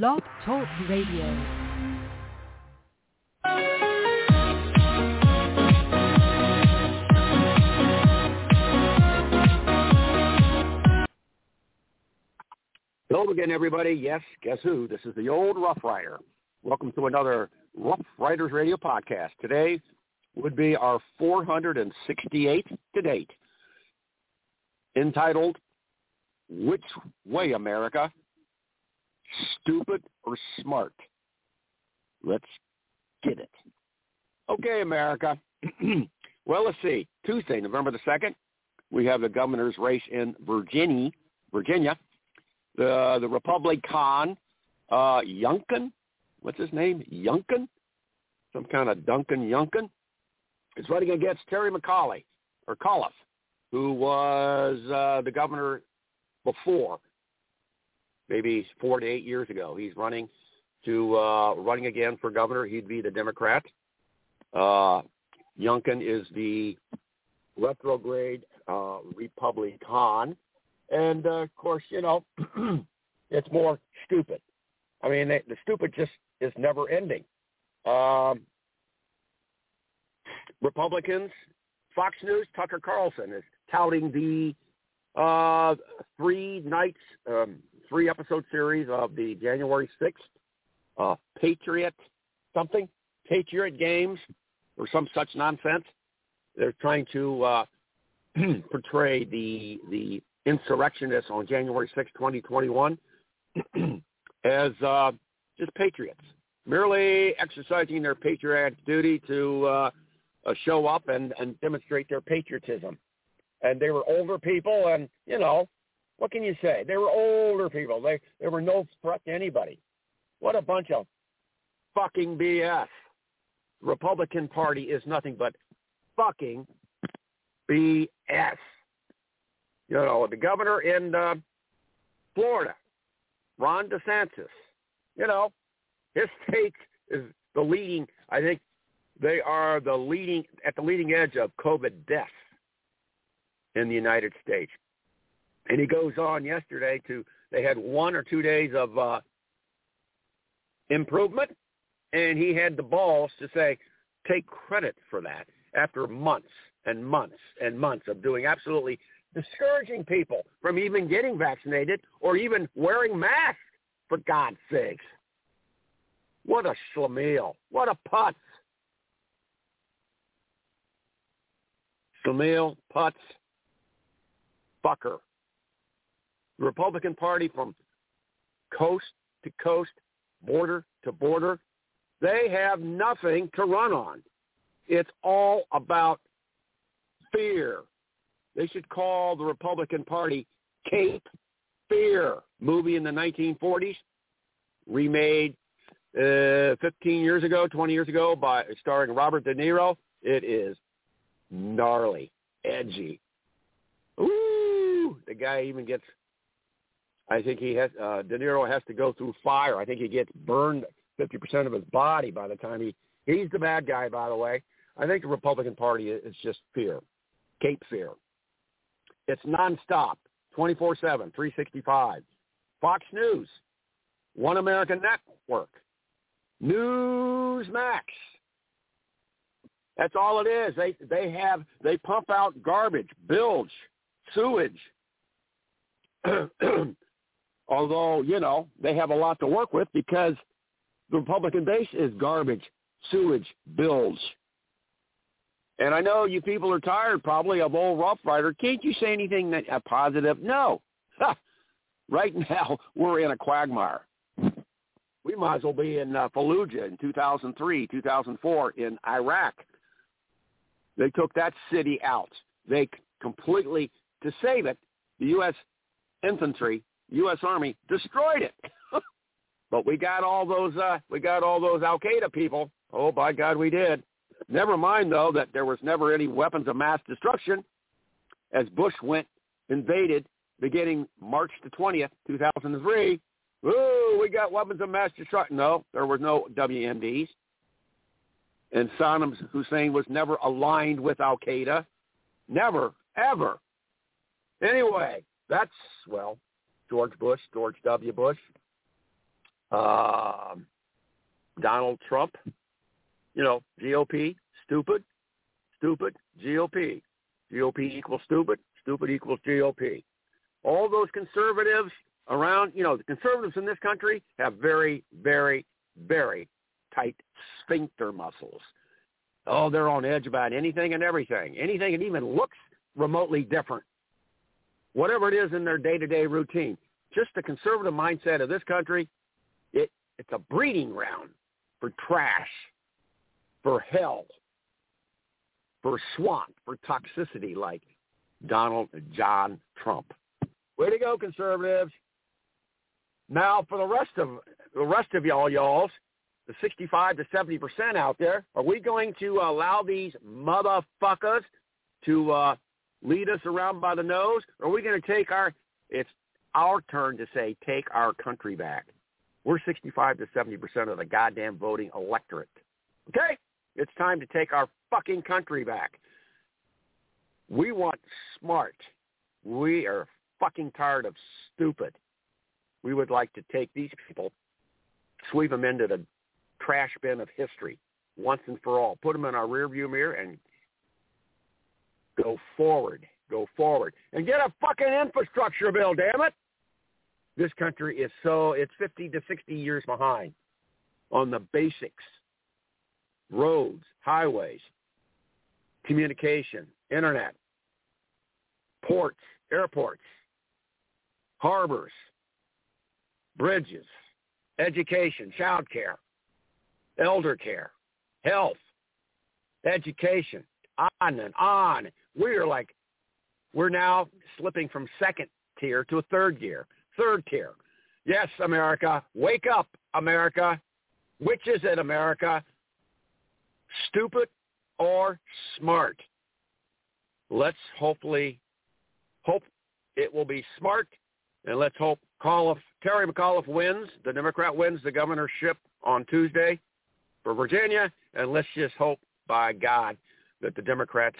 Blog Talk Radio. Hello again, everybody. Yes, guess who? This is the old Rough Rider. Welcome to another Rough Riders Radio podcast. Today would be our 468th to date, entitled Which Way, America? Stupid or Smart? Let's get it. Okay, America. well, let's see. Tuesday, November the 2nd, we have the governor's race in Virginia. Virginia the the Republican uh, Youngkin, what's his name? Youngkin, some kind of Duncan Youngkin, is running against Terry McCauley or Colliff, who was uh, the governor before, maybe four to eight years ago. He's running to uh, running again for governor. He'd be the Democrat. Uh, Youngkin is the retrograde uh, Republican and uh, of course, you know, it's more stupid. I mean, they, the stupid just is never ending. Um, Republicans, Fox News, Tucker Carlson is touting the uh, three nights, um, three episode series of the January 6th uh, Patriot something, Patriot Games, or some such nonsense. They're trying to uh, portray the the insurrectionists on January 6, 2021 as uh, just patriots, merely exercising their patriotic duty to uh, uh, show up and, and demonstrate their patriotism. And they were older people, and, you know, what can you say? They were older people. They, they were no threat to anybody. What a bunch of fucking BS. Republican Party is nothing but fucking BS you know, the governor in uh, Florida, Ron DeSantis, you know, his state is the leading, I think they are the leading, at the leading edge of COVID deaths in the United States. And he goes on yesterday to, they had one or two days of uh, improvement, and he had the balls to say, take credit for that after months and months and months of doing absolutely discouraging people from even getting vaccinated or even wearing masks, for God's sakes. What a schlemiel. What a putz. Schlemiel, putz, fucker. The Republican Party from coast to coast, border to border, they have nothing to run on. It's all about fear, they should call the Republican Party Cape Fear. Movie in the 1940s, remade uh, 15 years ago, 20 years ago, by starring Robert De Niro. It is gnarly, edgy. Ooh, the guy even gets. I think he has. Uh, De Niro has to go through fire. I think he gets burned 50% of his body by the time he. He's the bad guy, by the way. I think the Republican Party is just fear, Cape Fear. It's nonstop, 24-7, 365. Fox News, One American Network, Newsmax. That's all it is. They they have they pump out garbage, bilge, sewage. Although you know they have a lot to work with because the Republican base is garbage, sewage, bilge. And I know you people are tired probably of old Rough Rider. Can't you say anything that uh, positive? No. right now, we're in a quagmire. We might as well be in uh, Fallujah in 2003, 2004 in Iraq. They took that city out. They completely, to save it, the U.S. infantry, U.S. Army destroyed it. but we got all those, uh, we got all those Al Qaeda people. Oh, by God, we did. Never mind, though, that there was never any weapons of mass destruction as Bush went, invaded, beginning March the 20th, 2003. Ooh, we got weapons of mass destruction. No, there were no WMDs. And Saddam Hussein was never aligned with Al-Qaeda. Never, ever. Anyway, that's, well, George Bush, George W. Bush. uh, Donald Trump, you know, GOP, stupid, stupid, GOP. GOP equals stupid, stupid equals GOP. All those conservatives around, you know, the conservatives in this country have very, very, very tight sphincter muscles. Oh, they're on edge about anything and everything. Anything that even looks remotely different. Whatever it is in their day-to-day routine. Just the conservative mindset of this country, it it's a breeding ground for trash, for hell, for swamp, for toxicity like Donald John Trump. Way to go, conservatives. Now for the rest of the rest of y'all y'alls, the 65 to 70 percent out there, are we going to allow these motherfuckers to uh, lead us around by the nose? Or are we going to take our? It's our turn to say take our country back. We're 65 to 70 percent of the goddamn voting electorate. Okay, it's time to take our fucking country back. We want smart. We are fucking tired of stupid. We would like to take these people, sweep them into the trash bin of history once and for all. Put them in our rearview mirror and go forward. Go forward. And get a fucking infrastructure bill, damn it. This country is so, it's 50 to 60 years behind on the basics. Roads, highways, communication, internet, ports, airports, harbors, bridges, education, child care, elder care, health, education, on and on. We're like, we're now slipping from second tier to a third tier. Third tier. Yes, America. Wake up, America. Which is it, America? Stupid or smart? Let's hopefully hope it will be smart and let's hope McAuliffe, Terry McAuliffe wins. The Democrat wins the governorship on Tuesday for Virginia. And let's just hope, by God, that the Democrats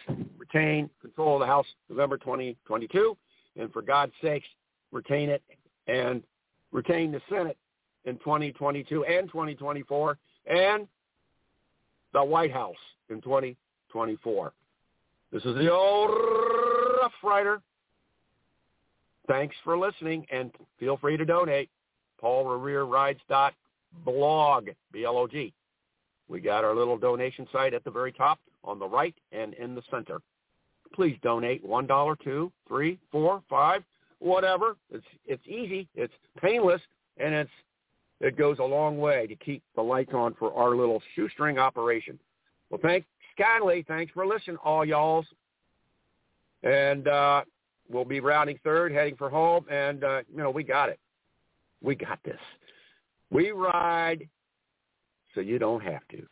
retain control of the House November 2022. And for God's sakes, retain it and retain the Senate in 2022 and 2024 and the White House in 2024. This is the old Rough Rider Thanks for listening, and feel free to donate. PaulRevereRides.blog, B-L-O-G. We got our little donation site at the very top on the right and in the center. Please donate one dollar, two, three, four, five, whatever. It's it's easy, it's painless, and it's it goes a long way to keep the lights on for our little shoestring operation. Well, thanks kindly. Thanks for listening, all y'alls. And uh, We'll be rounding third, heading for home, and uh, you know we got it. We got this. We ride so you don't have to.